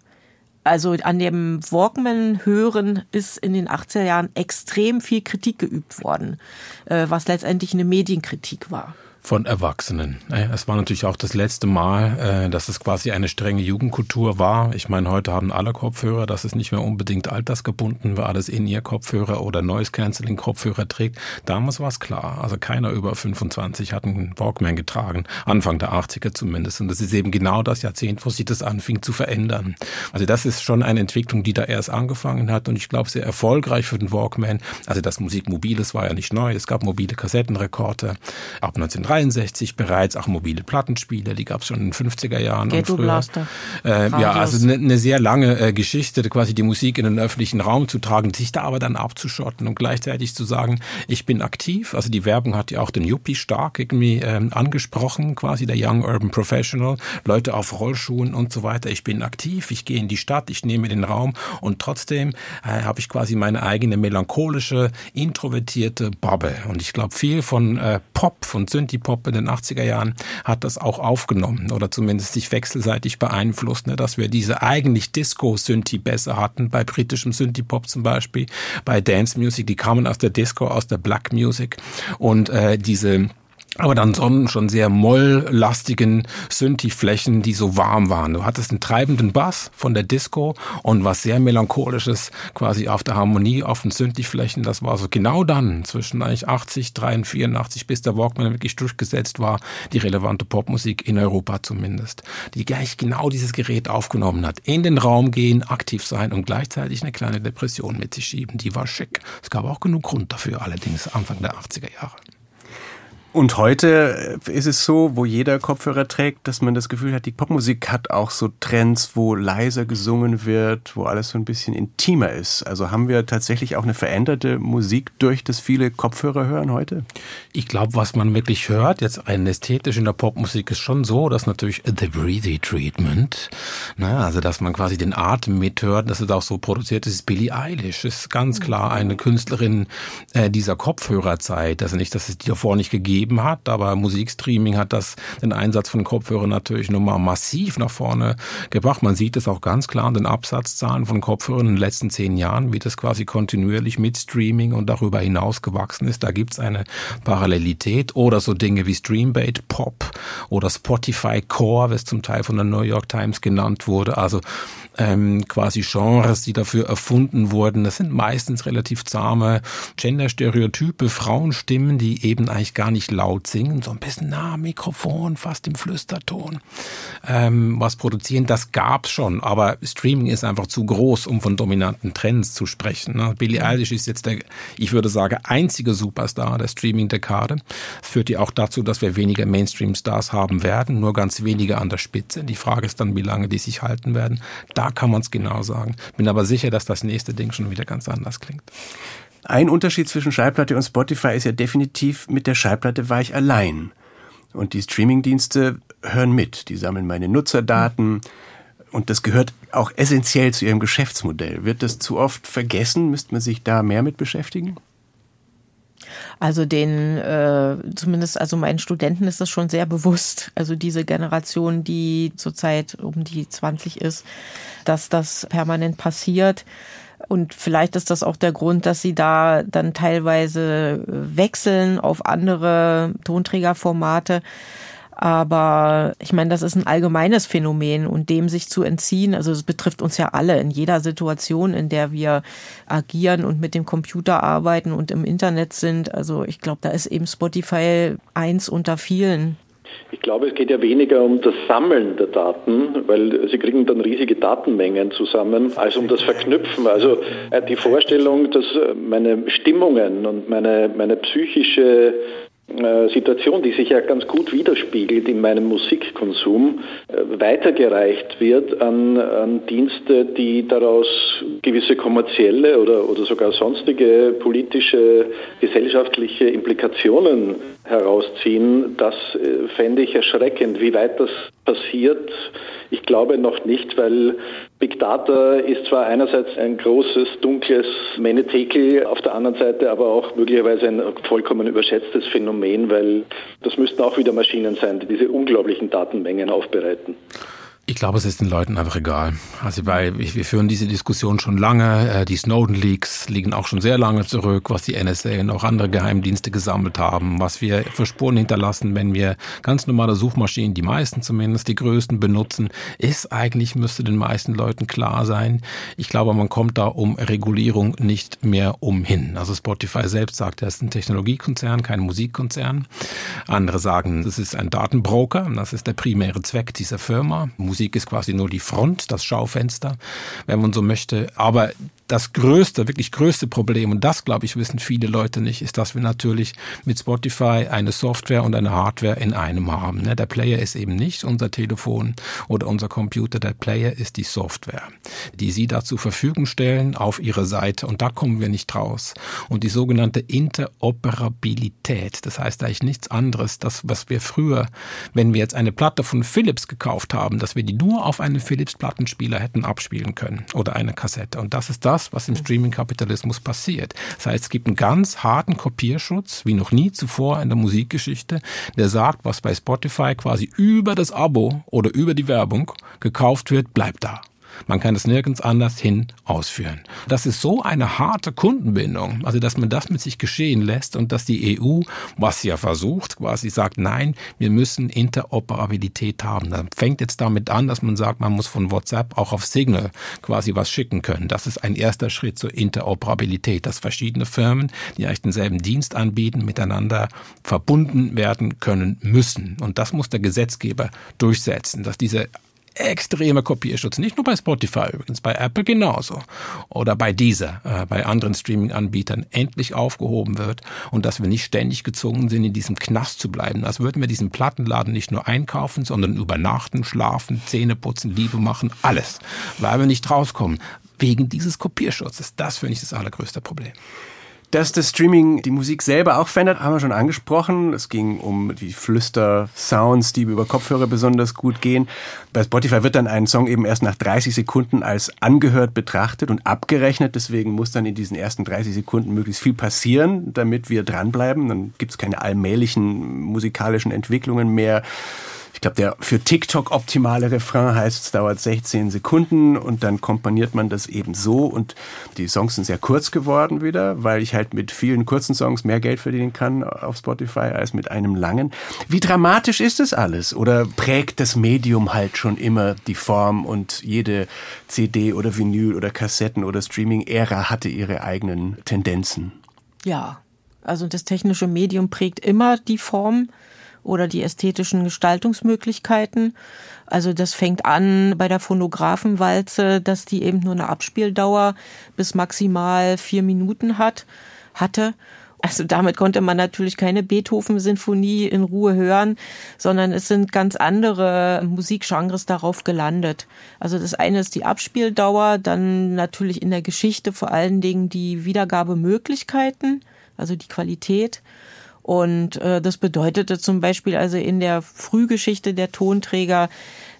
Also an dem Walkman hören ist in den 80er Jahren extrem viel Kritik geübt worden, äh, was letztendlich eine Medienkritik war von Erwachsenen. Es war natürlich auch das letzte Mal, äh, dass es quasi eine strenge Jugendkultur war. Ich meine, heute haben alle Kopfhörer, das ist nicht mehr unbedingt altersgebunden, wer alles in ihr Kopfhörer oder Noise Cancelling Kopfhörer trägt. Damals war es klar. Also keiner über 25 hat einen Walkman getragen. Anfang der 80er zumindest. Und das ist eben genau das Jahrzehnt, wo sich das anfing zu verändern. Also das ist schon eine Entwicklung, die da erst angefangen hat und ich glaube sehr erfolgreich für den Walkman. Also das Musik mobiles war ja nicht neu. Es gab mobile Kassettenrekorder ab 19 1963 bereits auch mobile Plattenspieler, die gab es schon in den 50er Jahren. Ghetto Blaster. Äh, ja, also eine ne sehr lange äh, Geschichte, quasi die Musik in den öffentlichen Raum zu tragen, sich da aber dann abzuschotten und gleichzeitig zu sagen, ich bin aktiv. Also die Werbung hat ja auch den Yuppie stark irgendwie ähm, angesprochen, quasi der Young Urban Professional, Leute auf Rollschuhen und so weiter. Ich bin aktiv, ich gehe in die Stadt, ich nehme den Raum und trotzdem äh, habe ich quasi meine eigene melancholische, introvertierte Bubble. Und ich glaube, viel von äh, Pop, von Synthie Synthie-Pop in den 80er Jahren hat das auch aufgenommen oder zumindest sich wechselseitig beeinflusst, ne, dass wir diese eigentlich Disco-Synthie besser hatten, bei britischem Synthie-Pop zum Beispiel, bei Dance Music, die kamen aus der Disco, aus der Black Music. Und äh, diese aber dann schon sehr molllastigen Synthi-Flächen, die so warm waren. Du hattest einen treibenden Bass von der Disco und was sehr melancholisches quasi auf der Harmonie auf den Synthi-Flächen. Das war so genau dann zwischen eigentlich 80, 83, 84, bis der Walkman wirklich durchgesetzt war, die relevante Popmusik in Europa zumindest, die gleich genau dieses Gerät aufgenommen hat. In den Raum gehen, aktiv sein und gleichzeitig eine kleine Depression mit sich schieben. Die war schick. Es gab auch genug Grund dafür, allerdings Anfang der 80er Jahre. Und heute ist es so, wo jeder Kopfhörer trägt, dass man das Gefühl hat, die Popmusik hat auch so Trends, wo leiser gesungen wird, wo alles so ein bisschen intimer ist. Also haben wir tatsächlich auch eine veränderte Musik durch das viele Kopfhörer hören heute? Ich glaube, was man wirklich hört, jetzt rein ästhetisch in der Popmusik, ist schon so, dass natürlich The Breathy Treatment, ne, also dass man quasi den Atem mithört, dass es auch so produziert ist, Billie Eilish ist ganz klar eine Künstlerin äh, dieser Kopfhörerzeit. Also nicht, dass es die davor nicht gegeben gegeben hat, aber Musikstreaming hat das den Einsatz von Kopfhörern natürlich nochmal massiv nach vorne gebracht. Man sieht es auch ganz klar an den Absatzzahlen von Kopfhörern in den letzten zehn Jahren, wie das quasi kontinuierlich mit Streaming und darüber hinaus gewachsen ist. Da gibt es eine Parallelität oder so Dinge wie Streambait Pop oder Spotify Core, was zum Teil von der New York Times genannt wurde. Also ähm, quasi Genres, die dafür erfunden wurden. Das sind meistens relativ zahme Genderstereotype, Frauenstimmen, die eben eigentlich gar nicht laut singen, so ein bisschen nah am Mikrofon, fast im Flüsterton, ähm, was produzieren. Das gab's schon, aber Streaming ist einfach zu groß, um von dominanten Trends zu sprechen. Ne? Billie Eilish ist jetzt der, ich würde sagen, einzige Superstar der Streaming-Dekade. Das führt ja auch dazu, dass wir weniger Mainstream-Stars haben werden, nur ganz wenige an der Spitze. Die Frage ist dann, wie lange die sich halten werden. Da kann man es genau sagen. Bin aber sicher, dass das nächste Ding schon wieder ganz anders klingt. Ein Unterschied zwischen Schallplatte und Spotify ist ja definitiv, mit der Schallplatte war ich allein. Und die Streamingdienste hören mit. Die sammeln meine Nutzerdaten. Und das gehört auch essentiell zu ihrem Geschäftsmodell. Wird das zu oft vergessen? Müsste man sich da mehr mit beschäftigen? Also den, äh, zumindest also meinen Studenten ist das schon sehr bewusst. Also diese Generation, die zurzeit um die 20 ist, dass das permanent passiert. Und vielleicht ist das auch der Grund, dass sie da dann teilweise wechseln auf andere Tonträgerformate. Aber ich meine, das ist ein allgemeines Phänomen und dem sich zu entziehen, also es betrifft uns ja alle in jeder Situation, in der wir agieren und mit dem Computer arbeiten und im Internet sind. Also ich glaube, da ist eben Spotify eins unter vielen. Ich glaube, es geht ja weniger um das Sammeln der Daten, weil sie kriegen dann riesige Datenmengen zusammen, als um das Verknüpfen. Also äh, die Vorstellung, dass äh, meine Stimmungen und meine, meine psychische Situation, die sich ja ganz gut widerspiegelt in meinem Musikkonsum, äh, weitergereicht wird an, an Dienste, die daraus gewisse kommerzielle oder, oder sogar sonstige politische, gesellschaftliche Implikationen herausziehen, das äh, fände ich erschreckend. Wie weit das passiert, ich glaube noch nicht, weil Big Data ist zwar einerseits ein großes, dunkles Menetekel, auf der anderen Seite aber auch möglicherweise ein vollkommen überschätztes Phänomen, weil das müssten auch wieder Maschinen sein, die diese unglaublichen Datenmengen aufbereiten. Ich glaube, es ist den Leuten einfach egal. Also weil wir führen diese Diskussion schon lange. Äh, die Snowden-Leaks liegen auch schon sehr lange zurück, was die NSA und auch andere Geheimdienste gesammelt haben, was wir für Spuren hinterlassen, wenn wir ganz normale Suchmaschinen, die meisten zumindest, die größten benutzen, ist eigentlich, müsste den meisten Leuten klar sein. Ich glaube, man kommt da um Regulierung nicht mehr umhin. Also Spotify selbst sagt, er ist ein Technologiekonzern, kein Musikkonzern. Andere sagen, es ist ein Datenbroker. Das ist der primäre Zweck dieser Firma. Musik ist quasi nur die Front, das Schaufenster, wenn man so möchte. Aber das größte, wirklich größte Problem, und das, glaube ich, wissen viele Leute nicht, ist, dass wir natürlich mit Spotify eine Software und eine Hardware in einem haben. Ne? Der Player ist eben nicht unser Telefon oder unser Computer, der Player ist die Software, die Sie da zur Verfügung stellen auf Ihre Seite und da kommen wir nicht raus. Und die sogenannte Interoperabilität, das heißt eigentlich nichts anderes, das, was wir früher, wenn wir jetzt eine Platte von Philips gekauft haben, dass wir die nur auf einem Philips Plattenspieler hätten abspielen können oder eine Kassette. Und das ist das, das, was im Streaming-Kapitalismus passiert. Das heißt, es gibt einen ganz harten Kopierschutz, wie noch nie zuvor in der Musikgeschichte, der sagt, was bei Spotify quasi über das Abo oder über die Werbung gekauft wird, bleibt da. Man kann es nirgends anders hin ausführen. Das ist so eine harte Kundenbindung, also dass man das mit sich geschehen lässt und dass die EU, was sie ja versucht, quasi sagt, nein, wir müssen Interoperabilität haben. Dann fängt jetzt damit an, dass man sagt, man muss von WhatsApp auch auf Signal quasi was schicken können. Das ist ein erster Schritt zur Interoperabilität, dass verschiedene Firmen, die eigentlich denselben Dienst anbieten, miteinander verbunden werden können müssen. Und das muss der Gesetzgeber durchsetzen, dass diese extremer Kopierschutz. Nicht nur bei Spotify übrigens, bei Apple genauso. Oder bei dieser, äh, bei anderen Streaming-Anbietern endlich aufgehoben wird und dass wir nicht ständig gezwungen sind, in diesem Knast zu bleiben. Als würden wir diesen Plattenladen nicht nur einkaufen, sondern übernachten, schlafen, Zähne putzen, Liebe machen, alles. Weil wir nicht rauskommen. Wegen dieses Kopierschutzes. Das finde ich das allergrößte Problem. Dass das Streaming die Musik selber auch verändert, haben wir schon angesprochen. Es ging um die Flüster-Sounds, die über Kopfhörer besonders gut gehen. Bei Spotify wird dann ein Song eben erst nach 30 Sekunden als angehört betrachtet und abgerechnet. Deswegen muss dann in diesen ersten 30 Sekunden möglichst viel passieren, damit wir dranbleiben. Dann gibt es keine allmählichen musikalischen Entwicklungen mehr. Ich glaube, der für TikTok optimale Refrain heißt, es dauert 16 Sekunden und dann komponiert man das eben so und die Songs sind sehr kurz geworden wieder, weil ich halt mit vielen kurzen Songs mehr Geld verdienen kann auf Spotify als mit einem langen. Wie dramatisch ist das alles? Oder prägt das Medium halt schon immer die Form und jede CD oder Vinyl oder Kassetten oder Streaming-Ära hatte ihre eigenen Tendenzen? Ja, also das technische Medium prägt immer die Form oder die ästhetischen Gestaltungsmöglichkeiten. Also das fängt an bei der Phonographenwalze, dass die eben nur eine Abspieldauer bis maximal vier Minuten hat, hatte. Also damit konnte man natürlich keine Beethoven-Sinfonie in Ruhe hören, sondern es sind ganz andere Musikgenres darauf gelandet. Also das eine ist die Abspieldauer, dann natürlich in der Geschichte vor allen Dingen die Wiedergabemöglichkeiten, also die Qualität und äh, das bedeutete zum Beispiel also in der Frühgeschichte der Tonträger,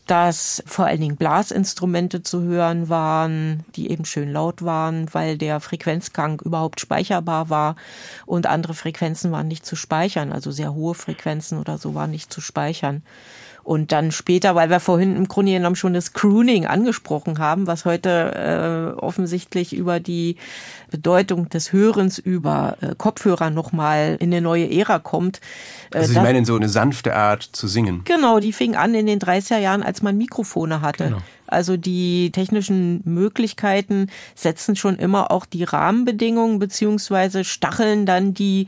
dass vor allen Dingen Blasinstrumente zu hören waren, die eben schön laut waren, weil der Frequenzgang überhaupt speicherbar war und andere Frequenzen waren nicht zu speichern, also sehr hohe Frequenzen oder so waren nicht zu speichern. Und dann später, weil wir vorhin im Grunde genommen schon das Crooning angesprochen haben, was heute äh, offensichtlich über die Bedeutung des Hörens über äh, Kopfhörer nochmal in eine neue Ära kommt. Äh, also Sie da, meinen so eine sanfte Art zu singen? Genau, die fing an in den 30er Jahren, als man Mikrofone hatte. Genau. Also die technischen Möglichkeiten setzen schon immer auch die Rahmenbedingungen beziehungsweise stacheln dann die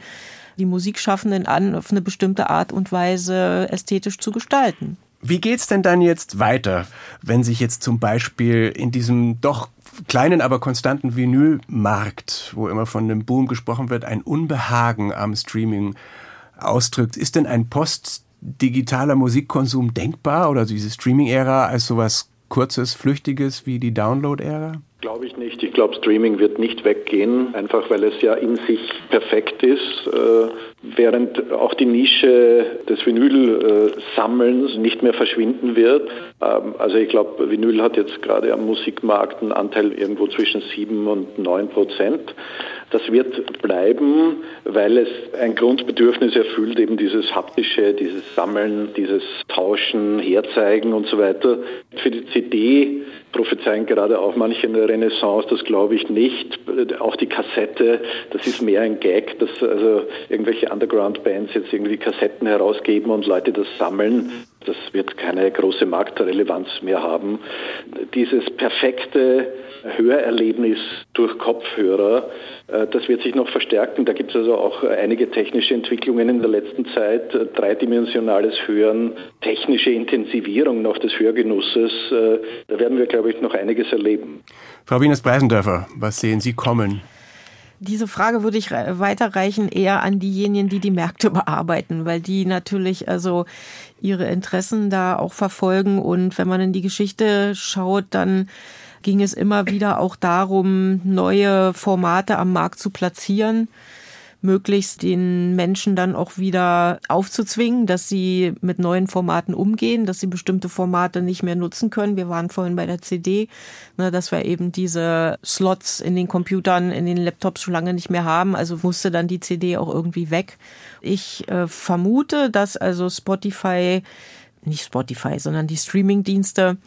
die Musikschaffenden an, auf eine bestimmte Art und Weise ästhetisch zu gestalten. Wie geht's denn dann jetzt weiter, wenn sich jetzt zum Beispiel in diesem doch kleinen, aber konstanten Vinylmarkt, wo immer von einem Boom gesprochen wird, ein Unbehagen am Streaming ausdrückt. Ist denn ein postdigitaler Musikkonsum denkbar oder diese Streaming-Ära als sowas Kurzes, Flüchtiges wie die Download-Ära? Glaube ich nicht. Ich glaube, Streaming wird nicht weggehen, einfach weil es ja in sich perfekt ist. Äh, während auch die Nische des Vinyl-Sammelns nicht mehr verschwinden wird. Ähm, also ich glaube, Vinyl hat jetzt gerade am Musikmarkt einen Anteil irgendwo zwischen sieben und neun Prozent. Das wird bleiben, weil es ein Grundbedürfnis erfüllt, eben dieses haptische, dieses Sammeln, dieses Tauschen, Herzeigen und so weiter. Für die CD prophezeien gerade auch manche eine Renaissance, das glaube ich nicht. Auch die Kassette, das ist mehr ein Gag, dass also irgendwelche Underground-Bands jetzt irgendwie Kassetten herausgeben und Leute das sammeln. Das wird keine große Marktrelevanz mehr haben. Dieses perfekte Hörerlebnis durch Kopfhörer, äh, das wird sich noch verstärken. Da gibt es also auch einige technische Entwicklungen in der letzten Zeit. Dreidimensionales Hören, technische Intensivierung noch des Hörgenusses. Äh, da werden wir, glaube ich, noch einiges erleben. Frau Wienes-Breisendörfer, was sehen Sie kommen? Diese Frage würde ich weiterreichen eher an diejenigen, die die Märkte bearbeiten, weil die natürlich also ihre Interessen da auch verfolgen. Und wenn man in die Geschichte schaut, dann ging es immer wieder auch darum, neue Formate am Markt zu platzieren möglichst den Menschen dann auch wieder aufzuzwingen, dass sie mit neuen Formaten umgehen, dass sie bestimmte Formate nicht mehr nutzen können. Wir waren vorhin bei der CD, ne, dass wir eben diese Slots in den Computern, in den Laptops schon lange nicht mehr haben. Also musste dann die CD auch irgendwie weg. Ich äh, vermute, dass also Spotify, nicht Spotify, sondern die Streaming-Dienste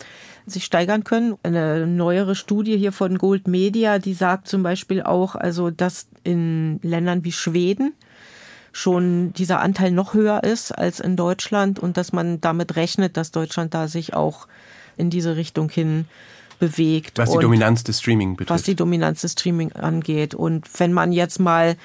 sich steigern können. Eine neuere Studie hier von Gold Media, die sagt zum Beispiel auch, also dass in Ländern wie Schweden schon dieser Anteil noch höher ist als in Deutschland und dass man damit rechnet, dass Deutschland da sich auch in diese Richtung hin bewegt. Was die Dominanz des Streaming betrifft. Was die Dominanz des Streaming angeht. Und wenn man jetzt mal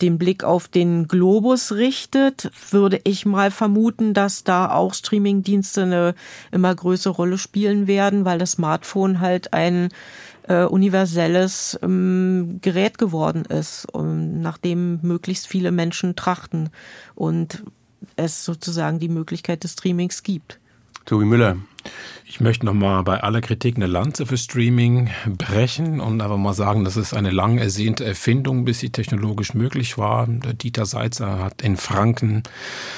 den Blick auf den Globus richtet, würde ich mal vermuten, dass da auch Streamingdienste eine immer größere Rolle spielen werden, weil das Smartphone halt ein äh, universelles ähm, Gerät geworden ist, um, nach dem möglichst viele Menschen trachten und es sozusagen die Möglichkeit des Streamings gibt. Tobi Müller, ich möchte nochmal bei aller Kritik eine Lanze für Streaming brechen und aber mal sagen, das ist eine lang ersehnte Erfindung, bis sie technologisch möglich war. Der Dieter Seitzer hat in Franken.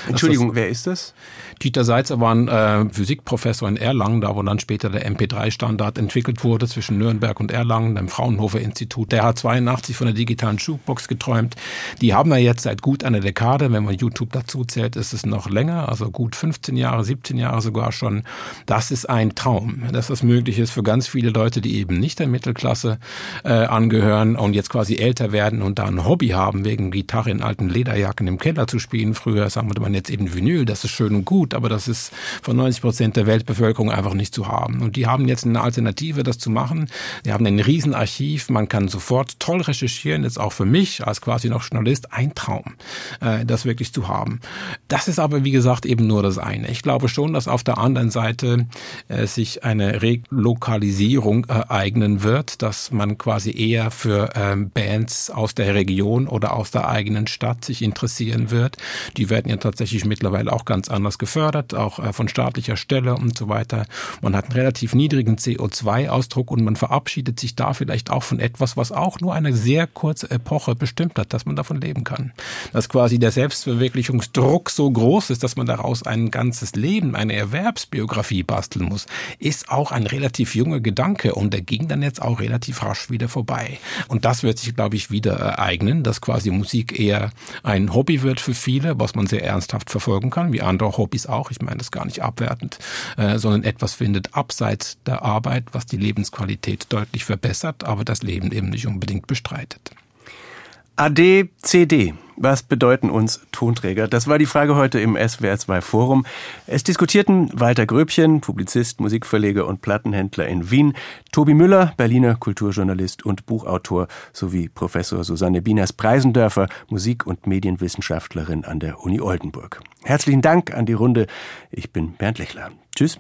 Entschuldigung, das, wer ist das? Dieter Seitzer war ein äh, Physikprofessor in Erlangen, da wo dann später der MP3-Standard entwickelt wurde zwischen Nürnberg und Erlangen, dem Fraunhofer Institut. Der hat 82 von der digitalen Jukebox geträumt. Die haben wir jetzt seit gut einer Dekade. Wenn man YouTube dazu zählt, ist es noch länger, also gut 15 Jahre, 17 Jahre sogar schon. Das ist ein ein Traum, dass das möglich ist für ganz viele Leute, die eben nicht der Mittelklasse äh, angehören und jetzt quasi älter werden und da ein Hobby haben, wegen Gitarre in alten Lederjacken im Keller zu spielen. Früher wir man jetzt eben Vinyl, das ist schön und gut, aber das ist von 90 Prozent der Weltbevölkerung einfach nicht zu haben. Und die haben jetzt eine Alternative, das zu machen. Die haben ein Riesenarchiv, man kann sofort toll recherchieren, jetzt auch für mich als quasi noch Journalist ein Traum, äh, das wirklich zu haben. Das ist aber, wie gesagt, eben nur das eine. Ich glaube schon, dass auf der anderen Seite äh, sich eine Relokalisierung ereignen wird, dass man quasi eher für ähm, Bands aus der Region oder aus der eigenen Stadt sich interessieren wird. Die werden ja tatsächlich mittlerweile auch ganz anders gefördert, auch äh, von staatlicher Stelle und so weiter. Man hat einen relativ niedrigen CO2-Ausdruck und man verabschiedet sich da vielleicht auch von etwas, was auch nur eine sehr kurze Epoche bestimmt hat, dass man davon leben kann. Dass quasi der Selbstverwirklichungsdruck so groß ist, dass man daraus ein ganzes Leben, eine Erwerbsbiografie basteln muss ist auch ein relativ junger Gedanke und der ging dann jetzt auch relativ rasch wieder vorbei. Und das wird sich, glaube ich, wieder ereignen, dass quasi Musik eher ein Hobby wird für viele, was man sehr ernsthaft verfolgen kann, wie andere Hobbys auch. Ich meine das gar nicht abwertend, äh, sondern etwas findet abseits der Arbeit, was die Lebensqualität deutlich verbessert, aber das Leben eben nicht unbedingt bestreitet. AD, CD. Was bedeuten uns Tonträger? Das war die Frage heute im SWR2 Forum. Es diskutierten Walter Gröbchen, Publizist, Musikverleger und Plattenhändler in Wien, Tobi Müller, Berliner Kulturjournalist und Buchautor, sowie Professor Susanne Bieners-Preisendörfer, Musik- und Medienwissenschaftlerin an der Uni Oldenburg. Herzlichen Dank an die Runde. Ich bin Bernd Lechler. Tschüss.